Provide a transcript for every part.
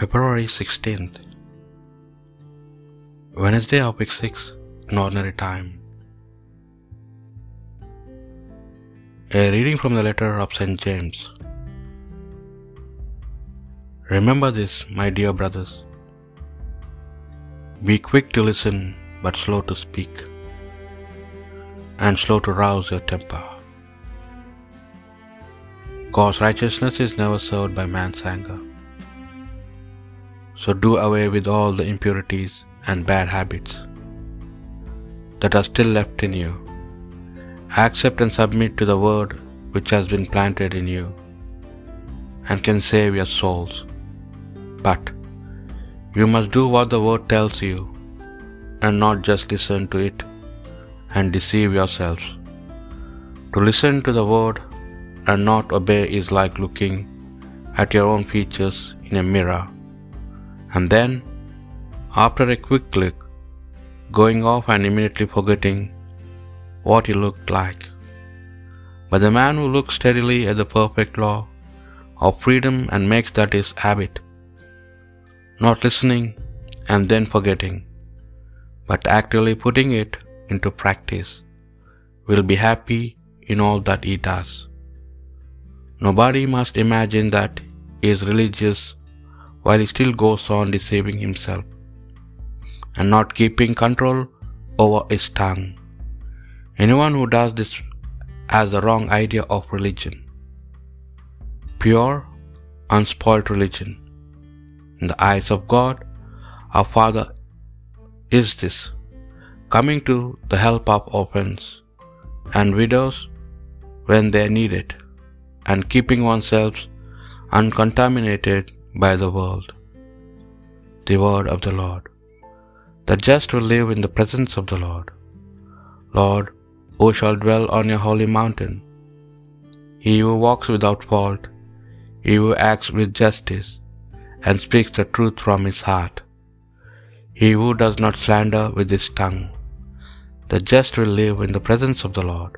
February 16th, Wednesday of week 6 in ordinary time. A reading from the letter of St. James. Remember this, my dear brothers. Be quick to listen, but slow to speak, and slow to rouse your temper. God's righteousness is never served by man's anger. So do away with all the impurities and bad habits that are still left in you. Accept and submit to the word which has been planted in you and can save your souls. But you must do what the word tells you and not just listen to it and deceive yourselves. To listen to the word and not obey is like looking at your own features in a mirror and then, after a quick look, going off and immediately forgetting what he looked like. But the man who looks steadily at the perfect law of freedom and makes that his habit, not listening and then forgetting, but actually putting it into practice, will be happy in all that he does. Nobody must imagine that he is religious while he still goes on deceiving himself and not keeping control over his tongue. Anyone who does this has the wrong idea of religion. Pure, unspoiled religion. In the eyes of God, our Father is this coming to the help of orphans and widows when they need it, and keeping oneself uncontaminated by the world. The word of the Lord. The just will live in the presence of the Lord. Lord, who shall dwell on your holy mountain? He who walks without fault, he who acts with justice, and speaks the truth from his heart. He who does not slander with his tongue. The just will live in the presence of the Lord.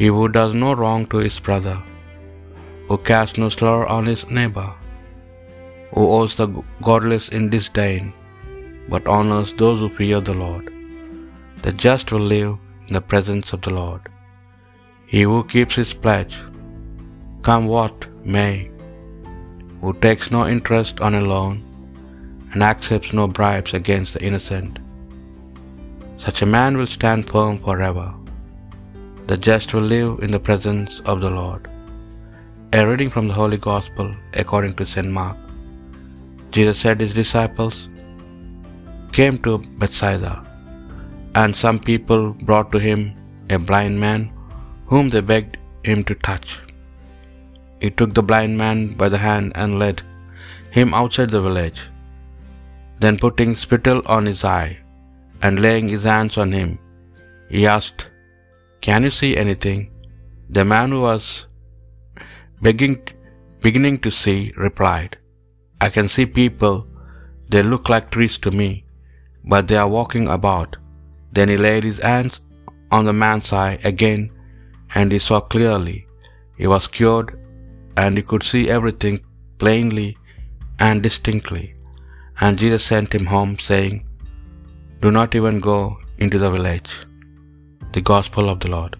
He who does no wrong to his brother, who casts no slur on his neighbor, who owes the godless in disdain, but honors those who fear the Lord. The just will live in the presence of the Lord. He who keeps his pledge, come what may, who takes no interest on a loan, and accepts no bribes against the innocent. Such a man will stand firm forever. The just will live in the presence of the Lord. A reading from the Holy Gospel according to St. Mark. Jesus said his disciples came to Bethsaida, and some people brought to him a blind man whom they begged him to touch. He took the blind man by the hand and led him outside the village. Then, putting spittle on his eye and laying his hands on him, he asked, Can you see anything? The man who was begging, beginning to see replied, I can see people, they look like trees to me, but they are walking about. Then he laid his hands on the man's eye again, and he saw clearly. He was cured, and he could see everything plainly and distinctly. And Jesus sent him home, saying, Do not even go into the village. The Gospel of the Lord.